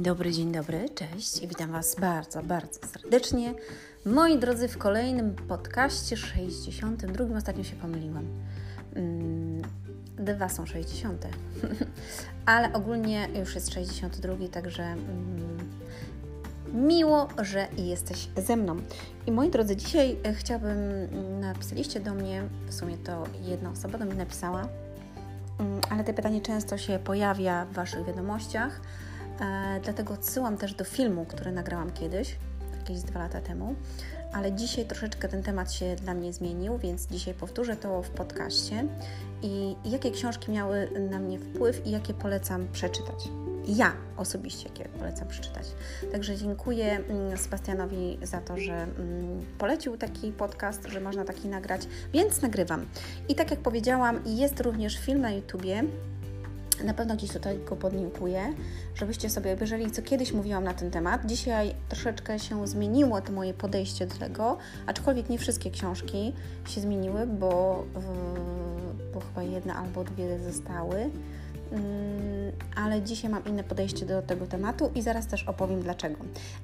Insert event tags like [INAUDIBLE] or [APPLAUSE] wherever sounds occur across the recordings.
Dobry, dzień dobry, cześć i witam Was bardzo, bardzo serdecznie. Moi drodzy, w kolejnym podcaście 62, ostatnio się pomyliłam. Mm, dwa są 60, [LAUGHS] ale ogólnie już jest 62, także mm, miło, że jesteś ze mną. I moi drodzy, dzisiaj e, chciałabym, mm, napisaliście do mnie, w sumie to jedna osoba do mnie napisała, ale to pytanie często się pojawia w Waszych wiadomościach E, dlatego odsyłam też do filmu, który nagrałam kiedyś, jakieś dwa lata temu, ale dzisiaj troszeczkę ten temat się dla mnie zmienił, więc dzisiaj powtórzę to w podcaście i jakie książki miały na mnie wpływ i jakie polecam przeczytać. Ja osobiście, jakie polecam przeczytać. Także dziękuję mm, Sebastianowi za to, że mm, polecił taki podcast, że można taki nagrać, więc nagrywam. I tak jak powiedziałam, jest również film na YouTubie na pewno gdzieś tutaj go podlinkuję, żebyście sobie obejrzeli, co kiedyś mówiłam na ten temat. Dzisiaj troszeczkę się zmieniło to moje podejście do tego, aczkolwiek nie wszystkie książki się zmieniły, bo, bo chyba jedna albo dwie zostały. Ale dzisiaj mam inne podejście do tego tematu i zaraz też opowiem dlaczego.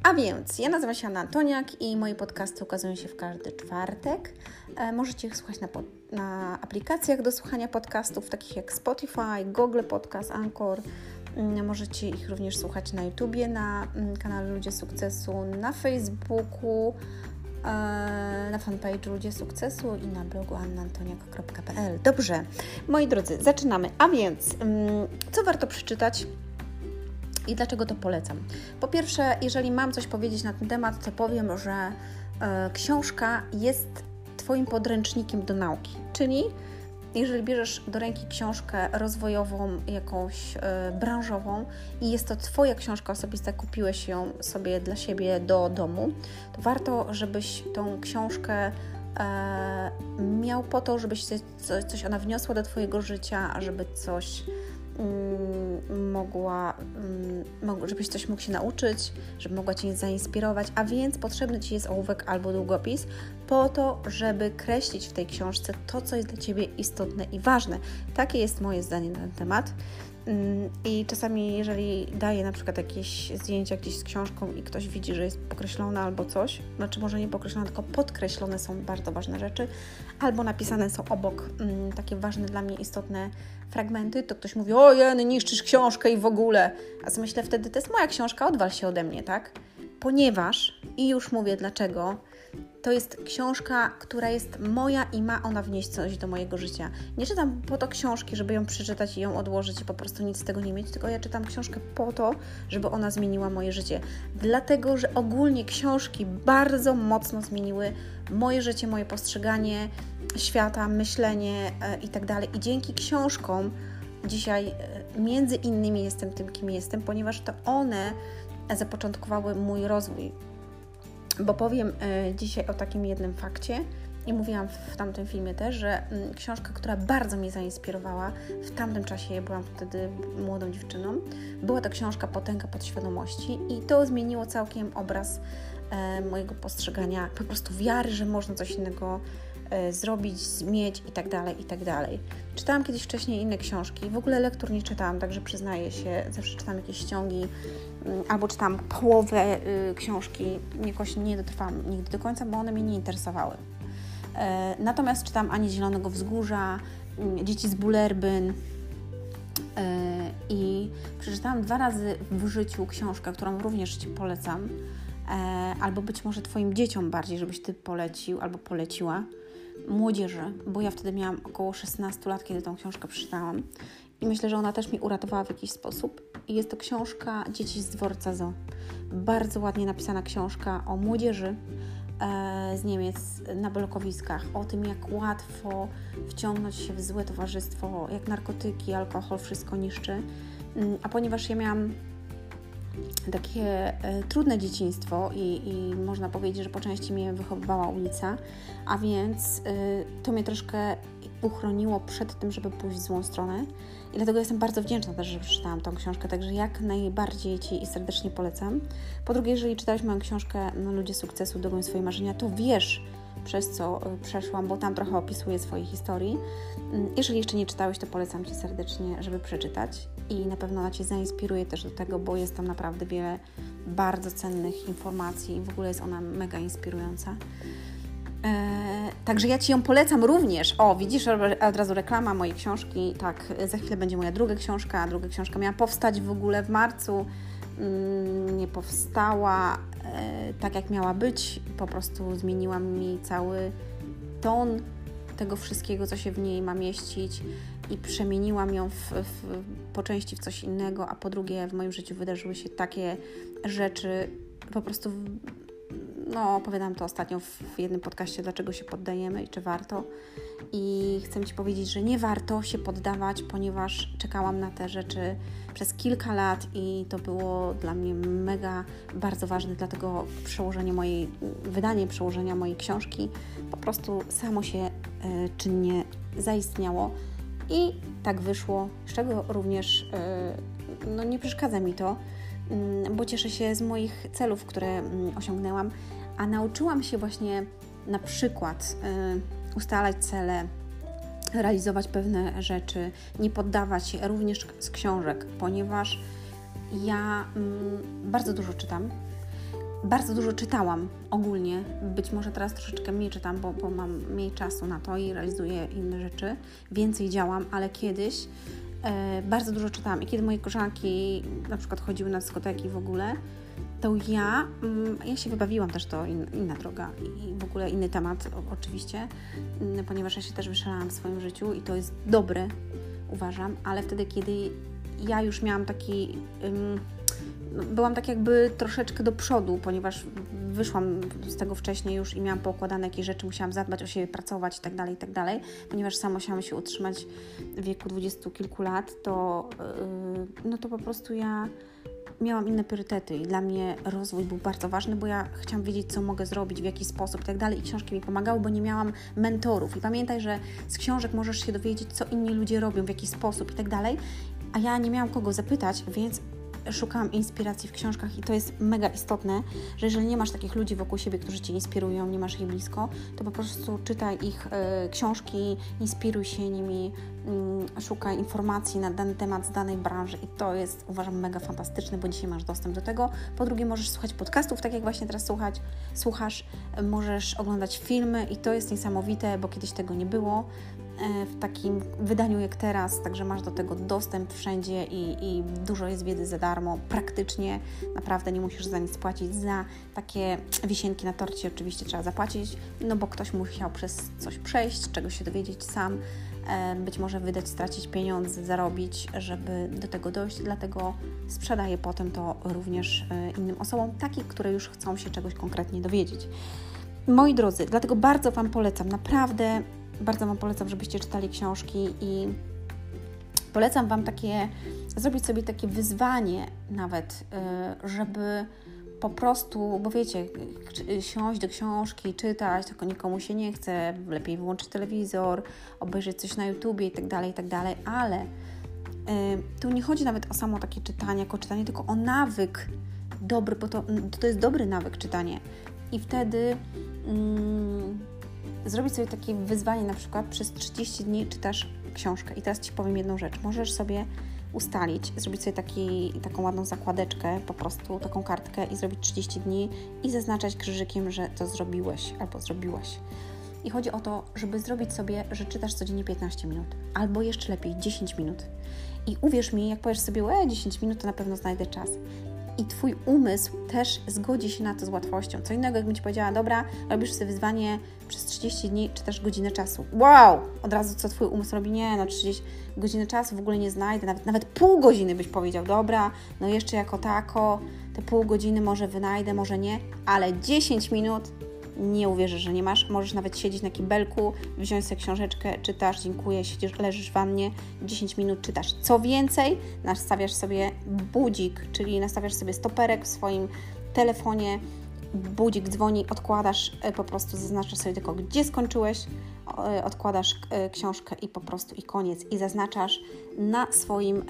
A więc, ja nazywam się Anna Antoniak i moje podcasty ukazują się w każdy czwartek. E, możecie ich słuchać na, na aplikacjach do słuchania podcastów, takich jak Spotify, Google Podcast, Anchor. Mm, możecie ich również słuchać na YouTubie, na mm, kanale Ludzie Sukcesu, na Facebooku, na fanpage Ludzie Sukcesu i na blogu annantoniak.pl. Dobrze, moi drodzy, zaczynamy. A więc, mm, co warto przeczytać? I dlaczego to polecam? Po pierwsze, jeżeli mam coś powiedzieć na ten temat, to powiem, że e, książka jest Twoim podręcznikiem do nauki, czyli jeżeli bierzesz do ręki książkę rozwojową, jakąś e, branżową i jest to Twoja książka osobista, kupiłeś ją sobie dla siebie do domu, to warto, żebyś tą książkę e, miał po to, żebyś coś, coś ona wniosła do Twojego życia, żeby coś mogła, mm, żebyś coś mógł się nauczyć, żeby mogła Cię zainspirować, a więc potrzebny Ci jest ołówek albo długopis po to, żeby kreślić w tej książce to, co jest dla Ciebie istotne i ważne. Takie jest moje zdanie na ten temat. Mm, I czasami, jeżeli daję na przykład jakieś zdjęcia gdzieś z książką i ktoś widzi, że jest pokreślone albo coś, znaczy może nie pokreślone, tylko podkreślone są bardzo ważne rzeczy, albo napisane są obok mm, takie ważne dla mnie istotne fragmenty, to ktoś mówi: O, Jeny, niszczysz książkę i w ogóle. A myślę wtedy, to jest moja książka, odwal się ode mnie, tak? Ponieważ, i już mówię dlaczego, to jest książka, która jest moja i ma ona wnieść coś do mojego życia. Nie czytam po to książki, żeby ją przeczytać i ją odłożyć i po prostu nic z tego nie mieć, tylko ja czytam książkę po to, żeby ona zmieniła moje życie. Dlatego, że ogólnie książki bardzo mocno zmieniły moje życie, moje postrzeganie świata, myślenie e, i tak. I dzięki książkom dzisiaj e, między innymi jestem tym, kim jestem, ponieważ to one zapoczątkowały mój rozwój bo powiem e, dzisiaj o takim jednym fakcie. I mówiłam w tamtym filmie też, że mm, książka, która bardzo mnie zainspirowała, w tamtym czasie ja byłam wtedy młodą dziewczyną, była to książka Potęga Podświadomości i to zmieniło całkiem obraz e, mojego postrzegania, po prostu wiary, że można coś innego E, zrobić, zmieć i tak dalej, i tak dalej. Czytałam kiedyś wcześniej inne książki, w ogóle lektur nie czytałam, także przyznaję się, zawsze czytam jakieś ściągi albo czytam połowę y, książki, jakoś nie dotrwałam nigdy do końca, bo one mnie nie interesowały. E, natomiast czytam Ani Zielonego Wzgórza, mm, Dzieci z Bulerbyn, e, i przeczytałam dwa razy w życiu książkę, którą również Ci polecam, albo być może Twoim dzieciom bardziej, żebyś Ty polecił albo poleciła młodzieży, bo ja wtedy miałam około 16 lat, kiedy tą książkę przeczytałam. I myślę, że ona też mi uratowała w jakiś sposób. Jest to książka Dzieci z dworca Zo. Bardzo ładnie napisana książka o młodzieży e, z Niemiec na blokowiskach, o tym, jak łatwo wciągnąć się w złe towarzystwo, jak narkotyki, alkohol wszystko niszczy. Mm, a ponieważ ja miałam takie e, trudne dzieciństwo i, i, można powiedzieć, że po części mnie wychowywała ulica, a więc e, to mnie troszkę uchroniło przed tym, żeby pójść w złą stronę. I dlatego jestem bardzo wdzięczna też, że przeczytałam tą książkę, także jak najbardziej Ci serdecznie polecam. Po drugie, jeżeli czytałeś moją książkę no, Ludzie sukcesu, dogoń swoje marzenia, to wiesz, przez co przeszłam, bo tam trochę opisuję swojej historii. Mm, jeżeli jeszcze nie czytałeś, to polecam Ci serdecznie, żeby przeczytać i na pewno ona Cię zainspiruje też do tego, bo jest tam naprawdę wiele bardzo cennych informacji. W ogóle jest ona mega inspirująca. E, także ja Ci ją polecam również. O, widzisz, od razu reklama mojej książki. Tak, za chwilę będzie moja druga książka. Druga książka miała powstać w ogóle w marcu. Mm, nie powstała e, tak, jak miała być. Po prostu zmieniłam mi cały ton tego wszystkiego, co się w niej ma mieścić i przemieniłam ją w, w, po części w coś innego, a po drugie w moim życiu wydarzyły się takie rzeczy, po prostu no, opowiadam to ostatnio w jednym podcaście, dlaczego się poddajemy i czy warto. I chcę Ci powiedzieć, że nie warto się poddawać, ponieważ czekałam na te rzeczy przez kilka lat i to było dla mnie mega bardzo ważne, dlatego przełożenie mojej, wydanie przełożenia mojej książki po prostu samo się y, czynnie zaistniało i tak wyszło, z czego również y, no, nie przeszkadza mi to, bo cieszę się z moich celów, które mm, osiągnęłam, a nauczyłam się właśnie na przykład y, ustalać cele, realizować pewne rzeczy, nie poddawać się również z książek, ponieważ ja mm, bardzo dużo czytam. Bardzo dużo czytałam ogólnie. Być może teraz troszeczkę mniej czytam, bo, bo mam mniej czasu na to i realizuję inne rzeczy. Więcej działam, ale kiedyś bardzo dużo czytałam. I kiedy moje koleżanki na przykład chodziły na dyskoteki w ogóle, to ja, mm, ja się wybawiłam też to in, inna droga i w ogóle inny temat oczywiście, mm, ponieważ ja się też wyszalałam w swoim życiu i to jest dobre, uważam, ale wtedy, kiedy ja już miałam taki... byłam tak jakby troszeczkę do przodu, ponieważ wyszłam z tego wcześniej już i miałam poukładane jakieś rzeczy, musiałam zadbać o siebie, pracować i tak dalej, i tak ponieważ sama musiałam się utrzymać w wieku dwudziestu kilku lat, to, yy, no to po prostu ja miałam inne priorytety i dla mnie rozwój był bardzo ważny, bo ja chciałam wiedzieć, co mogę zrobić, w jaki sposób i tak dalej. I książki mi pomagały, bo nie miałam mentorów. I pamiętaj, że z książek możesz się dowiedzieć, co inni ludzie robią, w jaki sposób i tak dalej. A ja nie miałam kogo zapytać, więc szukałam inspiracji w książkach i to jest mega istotne, że jeżeli nie masz takich ludzi wokół siebie, którzy Cię inspirują, nie masz ich blisko, to po prostu czytaj ich y, książki, inspiruj się nimi, y, szukaj informacji na dany temat z danej branży i to jest uważam mega fantastyczne, bo dzisiaj masz dostęp do tego. Po drugie możesz słuchać podcastów, tak jak właśnie teraz słuchać, słuchasz, możesz oglądać filmy i to jest niesamowite, bo kiedyś tego nie było. E, w takim wydaniu jak teraz, także masz do tego dostęp wszędzie i, i, dużo jest wiedzy za darmo, praktycznie, naprawdę nie musisz za nic płacić. Za takie wisienki na torcie oczywiście trzeba zapłacić, no bo ktoś musiał przez coś przejść, czegoś się dowiedzieć sam, e, być może wydać, stracić pieniądze, zarobić, żeby do tego dojść, dlatego sprzedaję potem to również e, innym osobom, takich, które już chcą się czegoś konkretnie dowiedzieć. Moi drodzy, dlatego bardzo Wam polecam, naprawdę bardzo Wam polecam, żebyście czytali książki i polecam Wam takie, zrobić sobie takie wyzwanie nawet, y, żeby po prostu, bo wiecie, siąść do książki, czytać, tylko nikomu się nie chce, lepiej wyłączyć telewizor, obejrzeć coś na YouTubie i tak dalej, i tak ale y, tu nie chodzi nawet o samo takie czytanie, jako czytanie, tylko o nawyk dobry, bo to, to jest dobry nawyk czytanie. I wtedy mm, zrobić sobie takie wyzwanie, na przykład przez 30 dni czytasz książkę. I teraz Ci powiem jedną rzecz. Możesz sobie ustalić, zrobić sobie taki, taką ładną zakładeczkę, po prostu taką kartkę i zrobić 30 dni i zaznaczać krzyżykiem, że to zrobiłeś albo zrobiłaś. I chodzi o to, żeby zrobić sobie, że czytasz codziennie 15 minut, albo jeszcze lepiej 10 minut. I uwierz mi, jak powiesz sobie, e, 10 minut, to na pewno znajdę czas i Twój umysł też zgodzi się na to z łatwością. Co innego, jakbym Ci powiedziała, dobra, robisz sobie wyzwanie przez 30 dni, czy też godzinę czasu. Wow! Od razu co Twój umysł robi? Nie, no 30 godziny czasu w ogóle nie znajdę, nawet, nawet pół godziny byś powiedział, dobra, no jeszcze jako tako, te pół godziny może wynajdę, może nie, ale 10 minut nie uwierzysz, że nie masz. Możesz nawet siedzieć na kibelku, wziąć sobie książeczkę, czytasz, dziękuję, siedzisz, leżysz w wannie, 10 minut czytasz. Co więcej, nastawiasz sobie budzik, czyli nastawiasz sobie stoperek w swoim telefonie, budzik dzwoni, odkładasz, e, po prostu zaznaczasz sobie tylko, gdzie skończyłeś, e, odkładasz e, książkę i po prostu i koniec. I zaznaczasz na swoim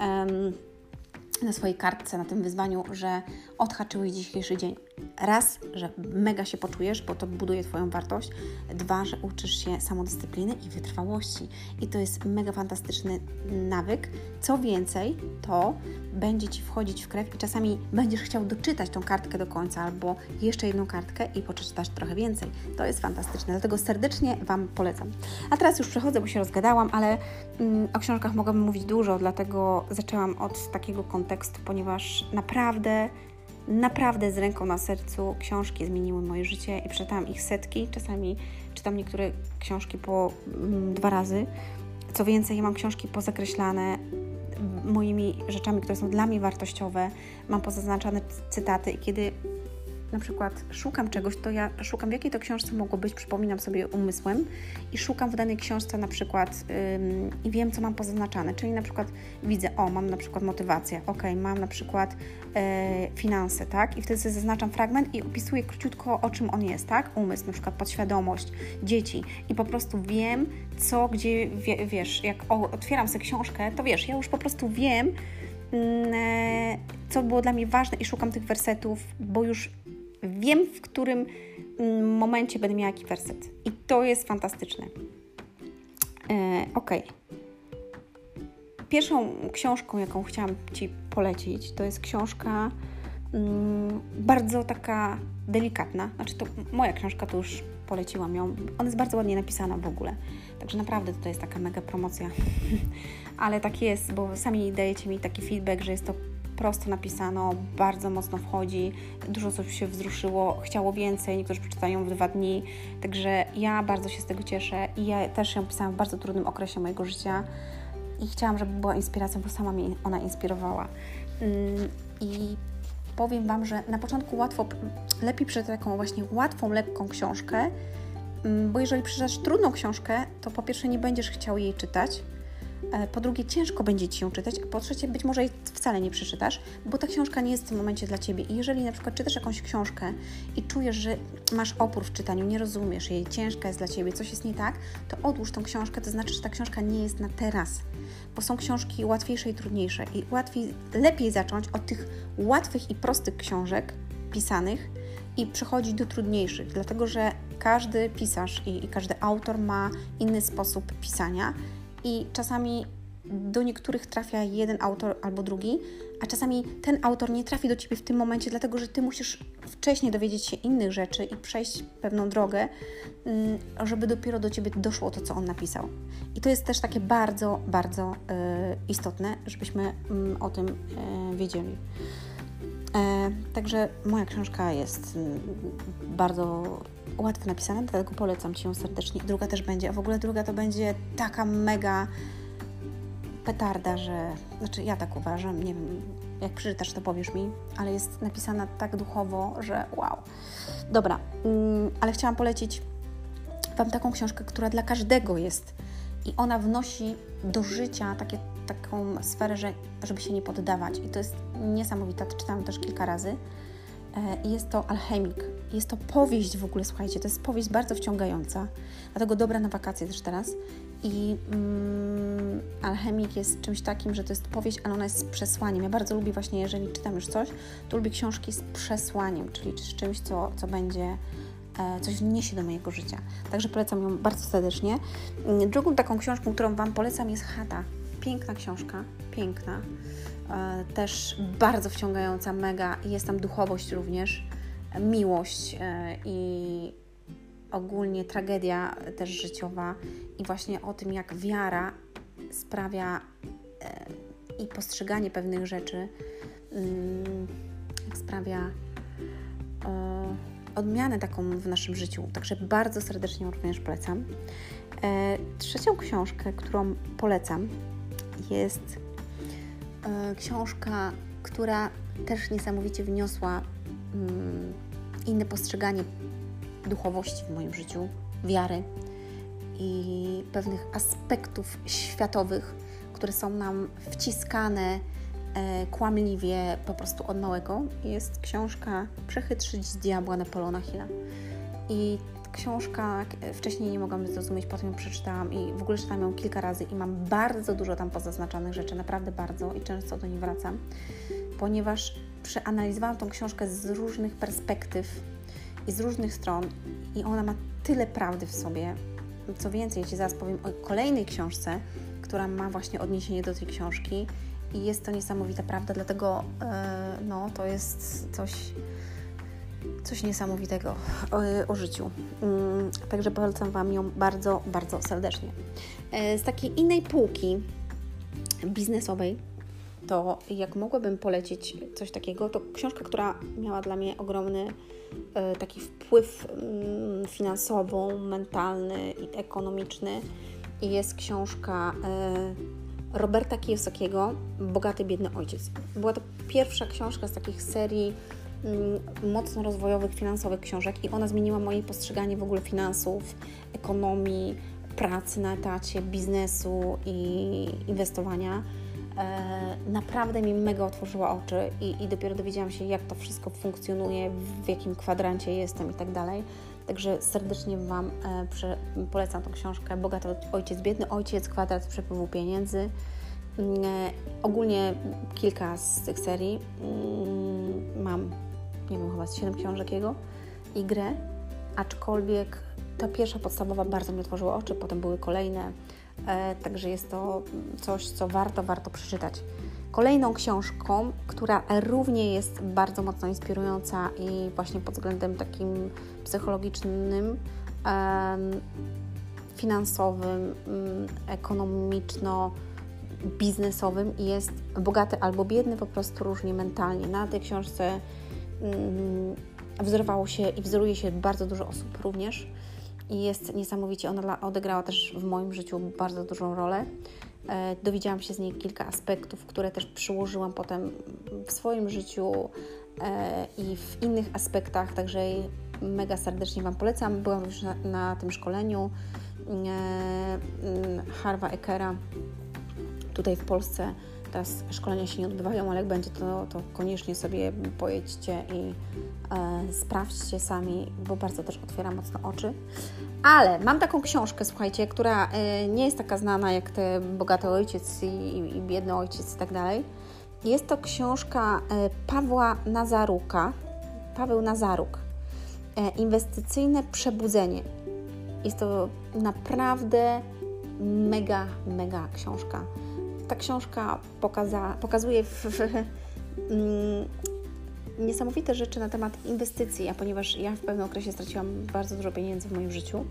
na swojej kartce, na tym wyzwaniu, że odhaczyłeś dzisiejszy dzień. raz, że mega się poczujesz, bo to buduje Twoją wartość. Dwa, że uczysz się samodyscypliny i wytrwałości. I to jest mega fantastyczny nawyk. Co więcej, to będzie Ci wchodzić w krew i czasami będziesz chciał doczytać tą kartkę do końca albo jeszcze jedną kartkę i poczytasz trochę więcej. To jest fantastyczne, dlatego serdecznie Wam polecam. A teraz już przechodzę, bo się rozgadałam, ale mm, o książkach mogłabym mówić dużo, dlatego zaczęłam od takiego kontekstu, ponieważ naprawdę naprawdę z ręką na sercu książki zmieniły moje życie i przeczytałam ich setki. Czasami czytam niektóre książki po mm, dwa razy. Co więcej, ja mam książki pozakreślane moimi rzeczami, które są dla mnie wartościowe. Mam pozaznaczane cytaty i kiedy na przykład szukam czegoś, to ja szukam w jakiej to książce mogło być, przypominam sobie umysłem i szukam w danej książce na przykład ym, i wiem, co mam pozaznaczane, czyli na przykład widzę, o, mam na przykład motywację, ok, mam na przykład e, finanse, tak, i wtedy sobie zaznaczam fragment i opisuję króciutko, o czym on jest, tak, umysł, na przykład podświadomość, dzieci. I po prostu wiem, co, gdzie, wie, wiesz, jak otwieram sobie książkę, to wiesz, ja już po prostu wiem, mm, e, co było dla mnie ważne i szukam tych wersetów, bo już wiem, w którym mm, momencie będę miała jaki werset. I to jest fantastyczne. E, ok. Pierwszą książką, jaką chciałam Ci polecić, to jest książka mm, bardzo taka delikatna. Znaczy, to moja książka to już poleciłam ją. Ona jest bardzo ładnie napisana w ogóle. Także naprawdę to jest taka mega promocja. [LAUGHS] Ale tak jest, bo sami dajecie mi taki feedback, że jest to prosto napisano, bardzo mocno wchodzi, dużo osób się wzruszyło, chciało więcej, niektórzy przeczytają w dwa dni, także ja bardzo się z tego cieszę i ja też ją pisałam w bardzo trudnym okresie mojego życia i chciałam, żeby była inspiracją, bo sama mnie ona inspirowała. Mm, I powiem Wam, że na początku łatwo, lepiej przeczytać taką właśnie łatwą, lekką książkę, mm, bo jeżeli przeczytasz trudną książkę, to po pierwsze nie będziesz chciał jej czytać, E, po drugie, ciężko będzie Ci ją czytać, a po trzecie, być może wcale nie przeczytasz, bo ta książka nie jest w tym momencie dla Ciebie. I jeżeli na przykład czytasz jakąś książkę i czujesz, że masz opór w czytaniu, nie rozumiesz jej, ciężka jest dla Ciebie, coś jest nie tak, to odłóż tą książkę, to znaczy, że ta książka nie jest na teraz. Bo są książki łatwiejsze i trudniejsze. I łatwiej, lepiej zacząć od tych łatwych i prostych książek pisanych i przechodzić do trudniejszych, dlatego że każdy pisarz i, i każdy autor ma inny sposób pisania i czasami do niektórych trafia jeden autor albo drugi, a czasami ten autor nie trafi do ciebie w tym momencie, dlatego że ty musisz wcześniej dowiedzieć się innych rzeczy i przejść pewną drogę, mm, żeby dopiero do ciebie doszło to, co on napisał. I to jest też takie bardzo, bardzo e, istotne, żebyśmy mm, o tym e, wiedzieli. E, także moja książka jest mm, bardzo łatwo napisana, dlatego polecam Ci ją serdecznie. Druga też będzie, a w ogóle druga to będzie taka mega petarda, że, znaczy ja tak uważam, nie wiem, jak przeczytasz to powiesz mi, ale jest napisana tak duchowo, że wow. Dobra, mm, ale chciałam polecić Wam taką książkę, która dla każdego jest i ona wnosi do życia takie, taką sferę, że, żeby się nie poddawać i to jest niesamowita, czytałam też kilka razy E, jest to Alchemik. Jest to powieść w ogóle, słuchajcie, to jest powieść bardzo wciągająca, dlatego dobra na wakacje też teraz. I mm, Alchemik jest czymś takim, że to jest powieść, ale ona jest z przesłaniem. Ja bardzo lubię właśnie, jeżeli czytam już coś, to lubię książki z przesłaniem, czyli z czymś, co, co będzie e, coś wniesie do mojego życia. Także polecam ją bardzo serdecznie. Mm, drugą taką książką, którą Wam polecam jest Chata. Piękna książka, piękna. E, też bardzo wciągająca, mega. Jest tam duchowość również, miłość e, i ogólnie tragedia też życiowa i właśnie o tym, jak wiara sprawia e, i postrzeganie pewnych rzeczy mm, sprawia odmianę taką w naszym życiu. Także bardzo serdecznie również polecam. Trzecią książkę, którą polecam, jest E, książka, która też niesamowicie wniosła mm, inne postrzeganie duchowości w moim życiu, wiary i pewnych aspektów światowych, które są nam wciskane e, kłamliwie po prostu od małego. Jest książka Przechytrzyć diabła Napoleona Hilla. I książka, wcześniej nie mogłam zrozumieć, potem ją przeczytałam i w ogóle czytałam ją kilka razy i mam bardzo dużo tam pozaznaczonych rzeczy, naprawdę bardzo i często do niej wracam, ponieważ przeanalizowałam tą książkę z różnych perspektyw i z różnych stron i ona ma tyle prawdy w sobie. Co więcej, ja Ci zaraz powiem o kolejnej książce, która ma właśnie odniesienie do tej książki i jest to niesamowita prawda, dlatego e, no, to jest coś, coś niesamowitego o, o życiu. Mm, także polecam Wam ją bardzo, bardzo serdecznie. E, z takiej innej półki biznesowej, to jak mogłabym polecić coś takiego, to książka, która miała dla mnie ogromny e, taki wpływ mm, finansowy, mentalny i ekonomiczny jest książka Roberta Kiyosakiego Bogaty, biedny ojciec. Była to pierwsza książka z takich serii mm, mocno rozwojowych, finansowych książek i ona zmieniła moje postrzeganie w ogóle finansów, ekonomii, pracy na etacie, biznesu i inwestowania. E, naprawdę mi mega otworzyła oczy i, i dopiero dowiedziałam się, jak to wszystko funkcjonuje, w jakim kwadrancie jestem i tak dalej. Także serdecznie Wam e, polecam tą książkę Bogaty Ojciec, Biedny Ojciec, Kwadrat Przepływu Pieniędzy. Mm, e, ogólnie kilka z tych serii mm, mam, nie wiem, chyba z 7 książek jego i grę, aczkolwiek ta pierwsza podstawowa bardzo mi otworzyła oczy, potem były kolejne, także jest to coś, co warto, warto przeczytać. Kolejną książką, która również jest bardzo mocno inspirująca i właśnie pod względem takim psychologicznym, finansowym, mm, ekonomiczno-biznesowym jest bogaty albo biedny, po prostu różnie mentalnie. Na tej książce mm, wzorowało się i wzoruje się bardzo dużo osób również i jest niesamowicie, ona odegrała też w moim życiu bardzo dużą rolę. E, dowiedziałam się z niej kilka aspektów, które też przyłożyłam potem w swoim życiu e, i w innych aspektach, także mega serdecznie Wam polecam. Byłam już na, na tym szkoleniu e, Harva Ekera tutaj w Polsce. Teraz szkolenia się nie odbywają, ale jak będzie, to, to koniecznie sobie pojedźcie i e, sprawdźcie sami, bo bardzo też otwiera mocno oczy. Ale mam taką książkę, słuchajcie, która e, nie jest taka znana jak te Bogaty Ojciec i, i Biedny Ojciec i tak dalej. Jest to książka e, Pawła Nazaruka. Paweł Nazaruk. E, inwestycyjne przebudzenie. Jest to naprawdę mega, mega książka. Ta książka pokaza, pokazuje w, w, mm, niesamowite rzeczy na temat inwestycji, a ponieważ ja w pewnym okresie straciłam bardzo dużo pieniędzy w moim życiu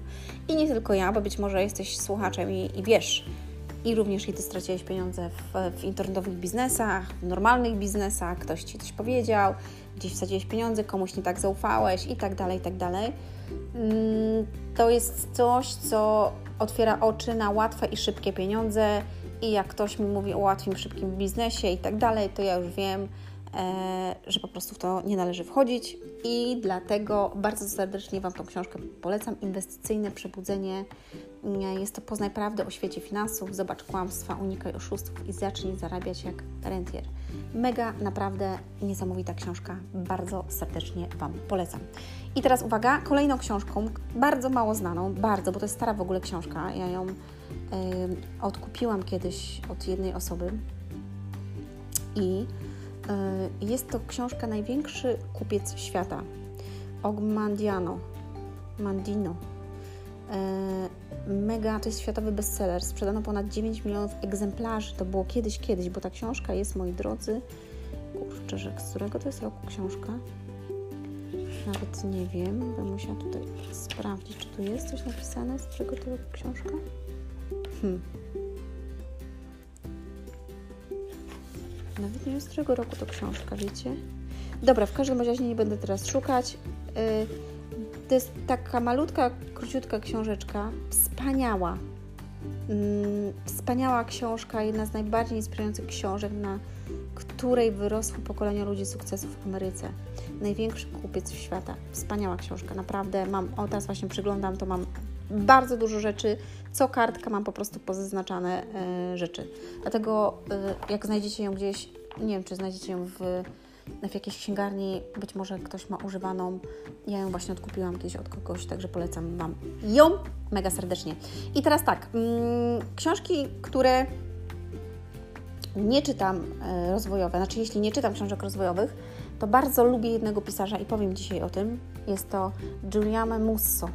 i nie tylko ja, bo być może jesteś słuchaczem i, i wiesz, i również i Ty straciłeś pieniądze w, w, internetowych biznesach, w normalnych biznesach, ktoś Ci coś powiedział, gdzieś wsadziłeś pieniądze, komuś nie tak zaufałeś i tak dalej, i tak dalej. Mm, to jest coś, co otwiera oczy na łatwe i szybkie pieniądze i jak ktoś mi mówi o łatwym, szybkim biznesie i tak dalej, to ja już wiem, że po prostu w to nie należy wchodzić i dlatego bardzo serdecznie Wam tą książkę polecam. Inwestycyjne przebudzenie. E, jest to Poznaj prawdę o świecie finansów, zobacz kłamstwa, unikaj oszustów i zacznij zarabiać jak rentier. Mega, naprawdę niesamowita książka. Bardzo serdecznie Wam polecam. I teraz uwaga, kolejną książką, bardzo mało znaną, bardzo, bo to jest stara w ogóle książka. Ja ją odkupiłam kiedyś od jednej osoby i E, jest to książka Największy kupiec świata. Ogmandiano. Mandino. E, mega, to jest światowy bestseller. Sprzedano ponad 9 milionów egzemplarzy. To było kiedyś, kiedyś, bo ta książka jest, moi drodzy, kurczę, że z którego to jest roku książka? Nawet nie wiem, będę musiała tutaj sprawdzić, czy tu jest coś napisane, z którego to roku książka. Hmm. Nawet nie wiem, z którego roku to książka, wiecie? Dobra, w każdym razie nie będę teraz szukać. Y, to jest taka malutka, króciutka książeczka. Wspaniała. Mm, wspaniała książka, jedna z najbardziej inspirujących książek, na której wyrosło pokolenia ludzi sukcesu w Ameryce. Największy kupiec świata. Wspaniała książka, naprawdę. Mam, o teraz właśnie przyglądam, to mam bardzo dużo rzeczy. Co kartka mam po prostu pozaznaczane y, rzeczy. Dlatego y, jak znajdziecie ją gdzieś, nie wiem, czy znajdziecie ją w, w jakiejś księgarni, być może ktoś ma używaną. Ja ją właśnie odkupiłam kiedyś od kogoś, także polecam Wam ją mega serdecznie. I teraz tak, mm, książki, które nie czytam y, rozwojowe, znaczy jeśli nie czytam książek rozwojowych, to bardzo lubię jednego pisarza i powiem dzisiaj o tym. Jest to Giuliano Musso.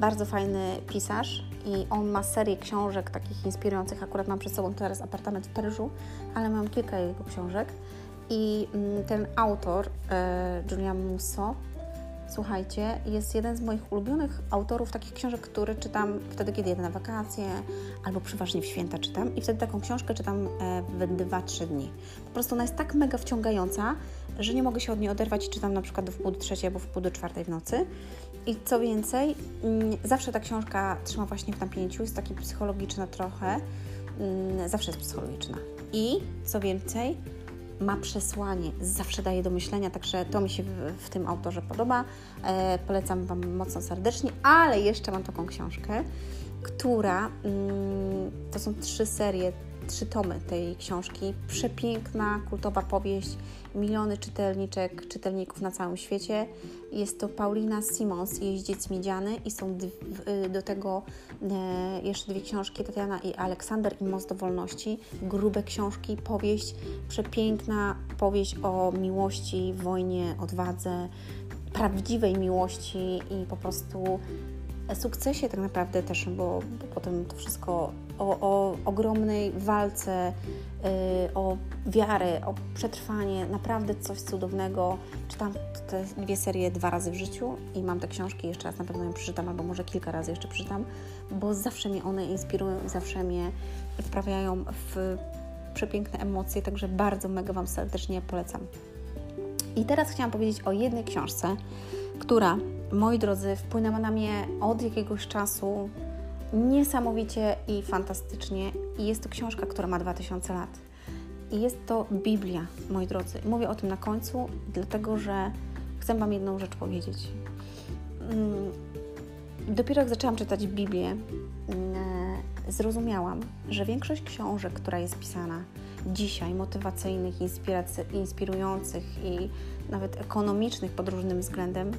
Bardzo fajny pisarz i on ma serię książek takich inspirujących. Akurat mam przed sobą teraz apartament w Paryżu, ale mam kilka jego książek. I mm, ten autor, e, Giuliano Musso, Słuchajcie, jest jeden z moich ulubionych autorów takich książek, które czytam wtedy, kiedy jedę na wakacje, albo przeważnie w święta czytam. I wtedy taką książkę czytam e, w 2-3 dni. Po prostu ona jest tak mega wciągająca, że nie mogę się od niej oderwać i czytam na przykład do wpół do trzeciej albo w pół do czwartej w nocy. I co więcej, mm, zawsze ta książka trzyma właśnie w napięciu, jest taki psychologiczna trochę, mm, zawsze jest psychologiczna. I co więcej, ma przesłanie, zawsze daje do myślenia, także to mi się w, w tym autorze podoba. E, polecam Wam mocno serdecznie, ale jeszcze mam taką książkę, która mm, to są trzy serie trzy tomy tej książki. Przepiękna, kultowa powieść, miliony czytelniczek, czytelników na całym świecie. Jest to Paulina Simons, Jeździec Miedziany i są do tego e, jeszcze dwie książki, Tatiana i Aleksander i Most do Wolności. Grube książki, powieść, przepiękna powieść o miłości, wojnie, odwadze, prawdziwej miłości i po prostu sukcesie tak naprawdę też, bo, bo potem to wszystko o, o ogromnej walce, yy, o wiarę, o przetrwanie, naprawdę coś cudownego. Czytam te dwie serie dwa razy w życiu i mam te książki, jeszcze raz na pewno ją przeczytam, albo może kilka razy jeszcze przeczytam, bo zawsze mnie one inspirują i zawsze mnie wprawiają w przepiękne emocje, także bardzo mega Wam serdecznie polecam. I teraz chciałam powiedzieć o jednej książce, która moi drodzy, wpłynęła na mnie od jakiegoś czasu niesamowicie i fantastycznie. I jest to książka, która ma 2000 lat. I jest to Biblia, moi drodzy. Mówię o tym na końcu, dlatego że chcę Wam jedną rzecz powiedzieć. Mm, dopiero jak zaczęłam czytać Biblię, mm, zrozumiałam, że większość książek, która jest pisana dzisiaj, motywacyjnych, inspirujących i nawet ekonomicznych pod różnym względem,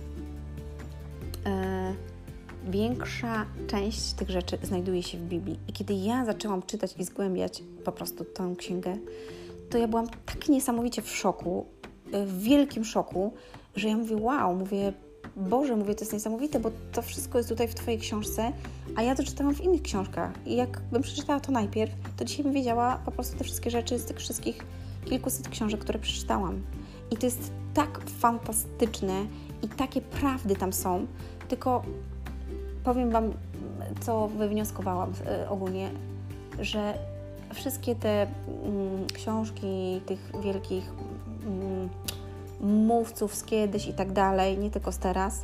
e, większa część tych rzeczy znajduje się w Biblii. I kiedy ja zaczęłam czytać i zgłębiać po prostu tę księgę, to ja byłam tak niesamowicie w szoku, e, w wielkim szoku, że ja mówię, wow, mówię, Boże, mówię, to jest niesamowite, bo to wszystko jest tutaj w Twojej książce, a ja to czytałam w innych książkach. I jakbym przeczytała to najpierw, to dzisiaj bym wiedziała po prostu te wszystkie rzeczy z tych wszystkich kilkuset książek, które przeczytałam. I to jest tak fantastyczne i takie prawdy tam są, tylko powiem Wam, co wywnioskowałam e, ogólnie, że wszystkie te mm, książki tych wielkich mm, mówców z kiedyś i tak dalej, nie tylko z teraz,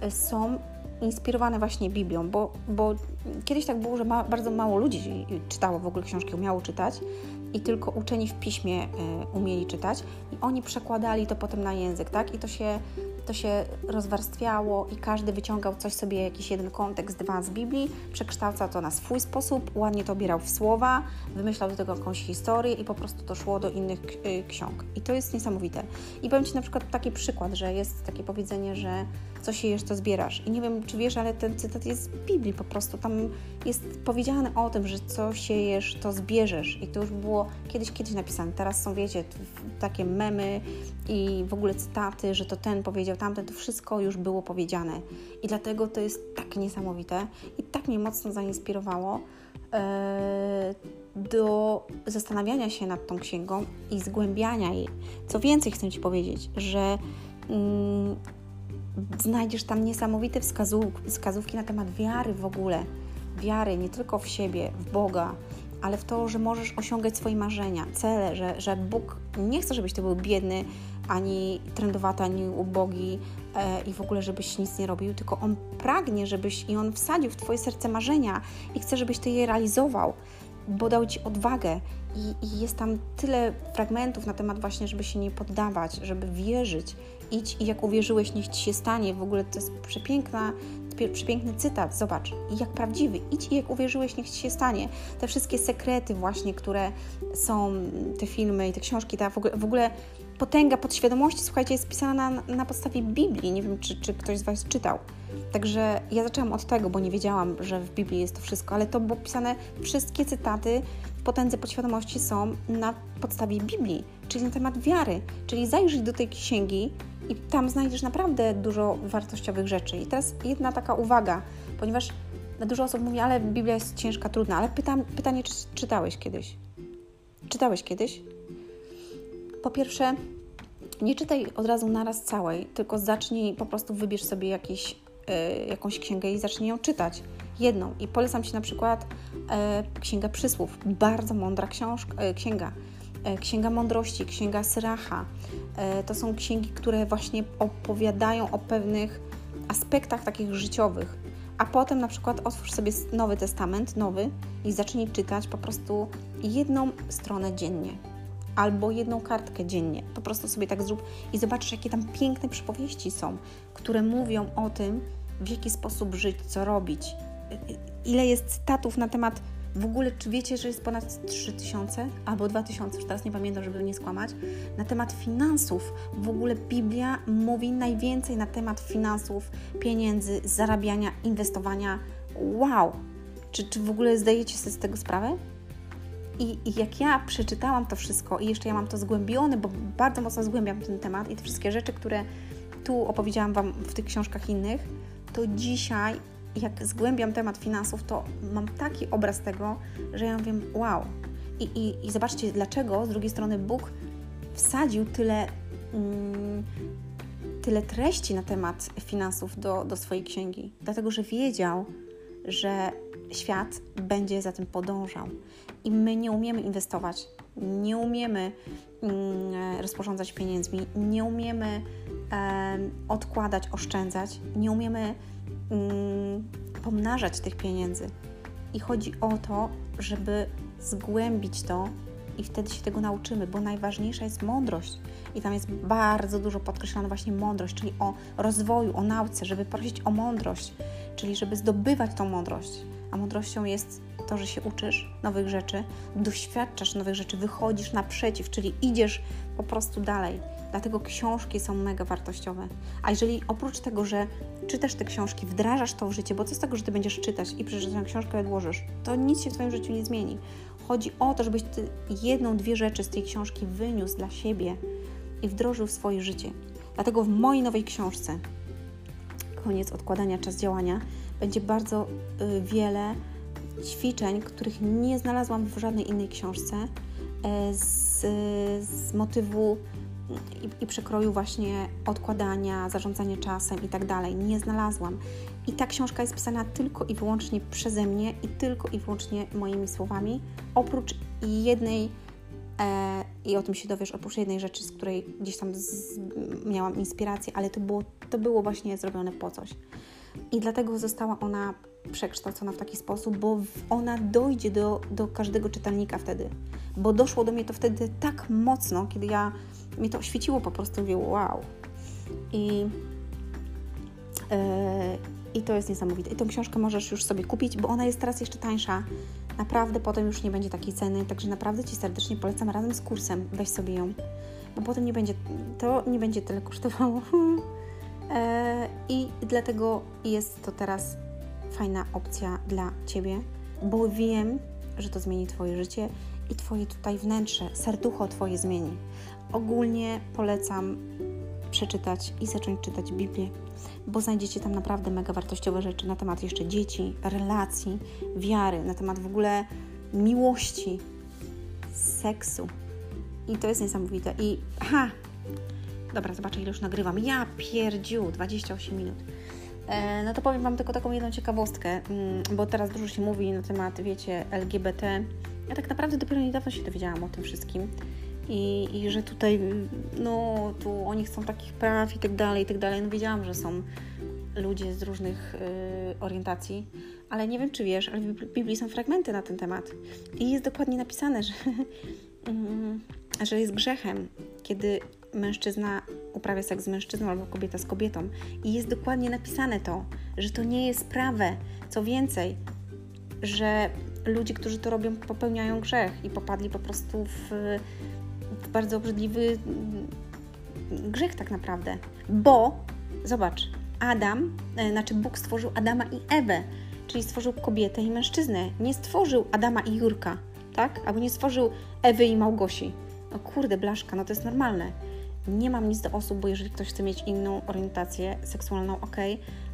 e, są inspirowane właśnie Biblią, bo, bo kiedyś tak było, że ma, bardzo mało ludzi czytało w ogóle książki, umiało czytać i tylko uczeni w piśmie y, umieli czytać i oni przekładali to potem na język, tak? I to się to się rozwarstwiało i każdy wyciągał coś sobie, jakiś jeden kontekst, dwa z Biblii, przekształcał to na swój sposób, ładnie to obierał w słowa, wymyślał do tego jakąś historię i po prostu to szło do innych y, ksiąg. I to jest niesamowite. I powiem Ci na przykład taki przykład, że jest takie powiedzenie, że co siejesz, to zbierasz. I nie wiem, czy wiesz, ale ten cytat jest z Biblii po prostu. Tam jest powiedziane o tym, że co siejesz, to zbierzesz. I to już było kiedyś, kiedyś napisane. Teraz są, wiecie, takie memy i w ogóle cytaty, że to ten powiedział, tamten, to wszystko już było powiedziane. I dlatego to jest tak niesamowite i tak mnie mocno zainspirowało e, do zastanawiania się nad tą księgą i zgłębiania jej. Co więcej, chcę Ci powiedzieć, że mm, znajdziesz tam niesamowite wskazówki na temat wiary w ogóle. Wiary nie tylko w siebie, w Boga, ale w to, że możesz osiągać swoje marzenia, cele, że, że Bóg nie chce, żebyś ty był biedny, ani trendowaty, ani ubogi e, i w ogóle, żebyś nic nie robił, tylko On pragnie, żebyś i On wsadził w Twoje serce marzenia i chce, żebyś Ty je realizował, bo dał Ci odwagę i, i jest tam tyle fragmentów na temat właśnie, żeby się nie poddawać, żeby wierzyć. Idź i jak uwierzyłeś, niech Ci się stanie. W ogóle to jest przepiękna przepiękny cytat, zobacz, jak prawdziwy. Idź i jak uwierzyłeś, niech Ci się stanie. Te wszystkie sekrety właśnie, które są, te filmy i te książki, ta w ogóle, w ogóle potęga podświadomości, słuchajcie, jest pisana na, na podstawie Biblii. Nie wiem, czy, czy ktoś z Was czytał. Także ja zaczęłam od tego, bo nie wiedziałam, że w Biblii jest to wszystko, ale to było pisane wszystkie cytaty w potędze podświadomości są na podstawie Biblii, czyli na temat wiary. Czyli zajrzyj do tej księgi i tam znajdziesz naprawdę dużo wartościowych rzeczy. I teraz jedna taka uwaga, ponieważ dużo osób mówi, ale Biblia jest ciężka, trudna, ale pytam, pytanie, czy czytałeś kiedyś? Czytałeś kiedyś? Po pierwsze, nie czytaj od razu naraz całej, tylko zacznij, po prostu wybierz sobie jakieś, y, jakąś księgę i zacznij ją czytać. Jedną. I polecam Ci na przykład y, Księgę Przysłów. Bardzo mądra książka, y, księga. Księga Mądrości, Księga Syracha. To są księgi, które właśnie opowiadają o pewnych aspektach takich życiowych. A potem na przykład otwórz sobie Nowy Testament, nowy i zacznij czytać po prostu jedną stronę dziennie albo jedną kartkę dziennie. Po prostu sobie tak zrób i zobaczysz, jakie tam piękne przypowieści są, które mówią o tym, w jaki sposób żyć, co robić. Ile jest statów na temat w ogóle, czy wiecie, że jest ponad 3000 albo 2000, już teraz nie pamiętam, żeby nie skłamać, na temat finansów. W ogóle Biblia mówi najwięcej na temat finansów, pieniędzy, zarabiania, inwestowania. Wow! Czy, czy w ogóle zdajecie sobie z tego sprawę? I, I, jak ja przeczytałam to wszystko i jeszcze ja mam to zgłębione, bo bardzo mocno zgłębiam ten temat i te wszystkie rzeczy, które tu opowiedziałam Wam w tych książkach innych, to dzisiaj, jak zgłębiam temat finansów, to mam taki obraz tego, że ja wiem, wow. I, i, i zobaczcie, dlaczego z drugiej strony Bóg wsadził tyle, mm, tyle treści na temat finansów do, do swojej księgi. Dlatego, że wiedział, że świat będzie za tym podążał. I my nie umiemy inwestować, nie umiemy mm, rozporządzać pieniędzmi, nie umiemy odkładać, oszczędzać, nie umiemy mm, pomnażać tych pieniędzy. I chodzi o to, żeby zgłębić to i wtedy się tego nauczymy, bo najważniejsza jest mądrość. I tam jest bardzo dużo podkreślane właśnie mądrość, czyli o rozwoju, o nauce, żeby prosić o mądrość, czyli żeby zdobywać tą mądrość. A mądrością jest to, że się uczysz nowych rzeczy, doświadczasz nowych rzeczy, wychodzisz naprzeciw, czyli idziesz po prostu dalej. Dlatego książki są mega wartościowe. A jeżeli oprócz tego, że czytasz te książki, wdrażasz to w życie, bo co z tego, że ty będziesz czytać i przeczytasz tę książkę odłożysz, to nic się w twoim życiu nie zmieni. Chodzi o to, żebyś ty jedną, dwie rzeczy z tej książki wyniósł dla siebie i wdrożył w swoje życie. Dlatego w mojej nowej książce, koniec odkładania, czas działania, będzie bardzo y, wiele ćwiczeń, których nie znalazłam w żadnej innej książce, e, z, z motywu i, i przekroju właśnie odkładania, zarządzania czasem i tak dalej. Nie znalazłam. I ta książka jest pisana tylko i wyłącznie przeze mnie i tylko i wyłącznie moimi słowami, oprócz jednej, e, i o tym się dowiesz, oprócz jednej rzeczy, z której gdzieś tam z, miałam inspirację, ale to było, to było właśnie zrobione po coś. I dlatego została ona przekształcona w taki sposób, bo ona dojdzie do, do każdego czytelnika wtedy. Bo doszło do mnie to wtedy tak mocno, kiedy ja mi to oświeciło po prostu, mówię wow. I, yy, I to jest niesamowite. I tą książkę możesz już sobie kupić, bo ona jest teraz jeszcze tańsza. Naprawdę potem już nie będzie takiej ceny, także naprawdę Ci serdecznie polecam razem z kursem. Weź sobie ją, bo potem nie będzie, to nie będzie tyle kosztowało. [LAUGHS] E, I dlatego jest to teraz fajna opcja dla Ciebie, bo wiem, że to zmieni Twoje życie i Twoje tutaj wnętrze, serducho Twoje zmieni. Ogólnie polecam przeczytać i zacząć czytać Biblię, bo znajdziecie tam naprawdę mega wartościowe rzeczy na temat jeszcze dzieci, relacji, wiary, na temat w ogóle miłości, seksu. I to jest niesamowite. I ha, Dobra, zobaczę ile już nagrywam. Ja pierdziu, 28 minut. E, no to powiem Wam tylko taką jedną ciekawostkę, mm, bo teraz dużo się mówi na temat, wiecie, LGBT. Ja tak naprawdę dopiero niedawno się dowiedziałam o tym wszystkim. I, i że tutaj, no, tu oni chcą takich praw i tak dalej, i tak dalej. No wiedziałam, że są ludzie z różnych y, orientacji, ale nie wiem, czy wiesz, ale w Biblii są fragmenty na ten temat. I jest dokładnie napisane, że, y, [LAUGHS] że jest grzechem, kiedy mężczyzna uprawia seks z mężczyzną albo kobieta z kobietą. I jest dokładnie napisane to, że to nie jest prawe. Co więcej, że ludzie, którzy to robią, popełniają grzech i popadli po prostu w, w bardzo obrzydliwy grzech tak naprawdę. Bo, zobacz, Adam, e, znaczy Bóg stworzył Adama i Ewę, czyli stworzył kobietę i mężczyznę. Nie stworzył Adama i Jurka. tak? Albo nie stworzył Ewy i Małgosi. No kurde, blaszka, no to jest normalne. Nie mam nic do osób, bo jeżeli ktoś chce mieć inną orientację seksualną, ok,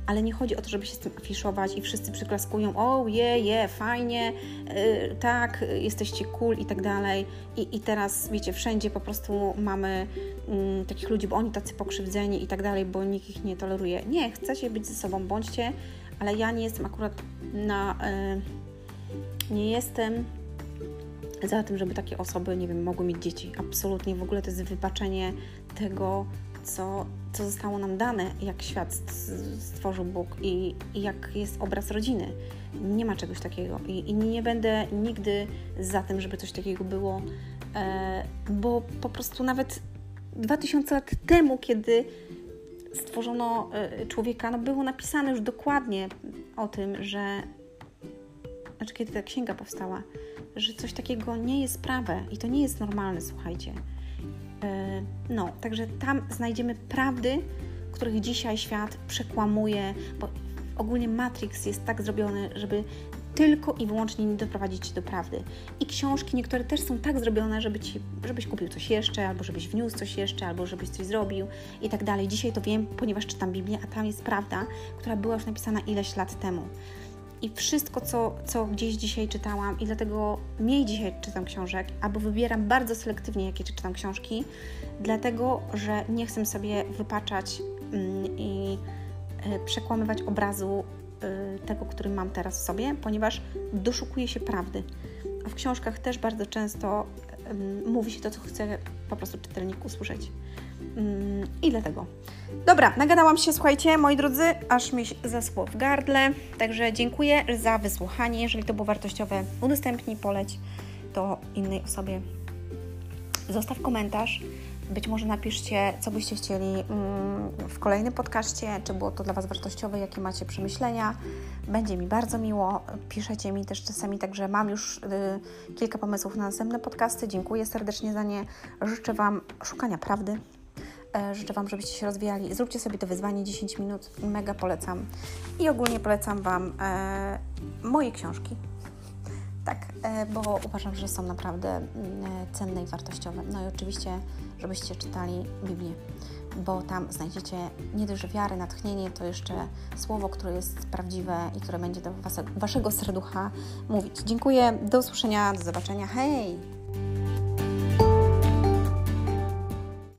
ale nie chodzi o to, żeby się z tym afiszować i wszyscy przyklaskują, o je, je, fajnie, yy, tak, jesteście cool i tak dalej. I, I teraz, wiecie, wszędzie po prostu mamy yy, takich ludzi, bo oni tacy pokrzywdzeni i tak dalej, bo nikt ich nie toleruje. Nie, chcecie być ze sobą, bądźcie, ale ja nie jestem akurat na... Yy, nie jestem za tym, żeby takie osoby, nie wiem, mogły mieć dzieci. Absolutnie, w ogóle to jest wybaczenie tego, co, co zostało nam dane, jak świat stworzył Bóg i, i jak jest obraz rodziny. Nie ma czegoś takiego i, i, nie będę nigdy za tym, żeby coś takiego było, e, bo po prostu nawet 2000 lat temu, kiedy stworzono e, człowieka, no było napisane już dokładnie o tym, że znaczy kiedy ta księga powstała, że coś takiego nie jest prawe i to nie jest normalne, słuchajcie. E, no, także tam znajdziemy prawdy, których dzisiaj świat przekłamuje, bo ogólnie Matrix jest tak zrobiony, żeby tylko i wyłącznie nie doprowadzić do prawdy. I książki niektóre też są tak zrobione, żeby ci, żebyś kupił coś jeszcze, albo żebyś wniósł coś jeszcze, albo żebyś coś zrobił i tak dalej. Dzisiaj to wiem, ponieważ czytam Biblię, a tam jest prawda, która była już napisana ileś lat temu i wszystko, co, co gdzieś dzisiaj czytałam, i dlatego mniej dzisiaj czytam książek, albo wybieram bardzo selektywnie, jakie czytam książki, dlatego że nie chcę sobie wypaczać mm, i y, przekłamywać obrazu y, tego, który mam teraz w sobie, ponieważ doszukuję się prawdy. A w książkach też bardzo często mówi się to, co chce po prostu czytelnik usłyszeć. Mm, I dlatego. Dobra, nagadałam się, słuchajcie, moi drodzy, aż mi zaschło w gardle. Także dziękuję za wysłuchanie. Jeżeli to było wartościowe, udostępnij, poleć to innej osobie. Zostaw komentarz. Być może napiszcie, co byście chcieli mm, w kolejnym podcaście, czy było to dla Was wartościowe, jakie macie przemyślenia. Będzie mi bardzo miło. Piszecie mi też czasami, także mam już y, kilka pomysłów na następne podcasty. Dziękuję serdecznie za nie. Życzę Wam szukania prawdy, E, życzę Wam, żebyście się rozwijali. Zróbcie sobie to wyzwanie 10 minut, mega polecam. I ogólnie polecam Wam e, moje książki. Tak, e, bo uważam, że są naprawdę mm, e, cenne i wartościowe. No i oczywiście, żebyście czytali Biblię, bo tam znajdziecie nie dość, że wiary, natchnienie, to jeszcze słowo, które jest prawdziwe i które będzie do was, Waszego serducha mówić. Dziękuję, do usłyszenia, do zobaczenia. Hej!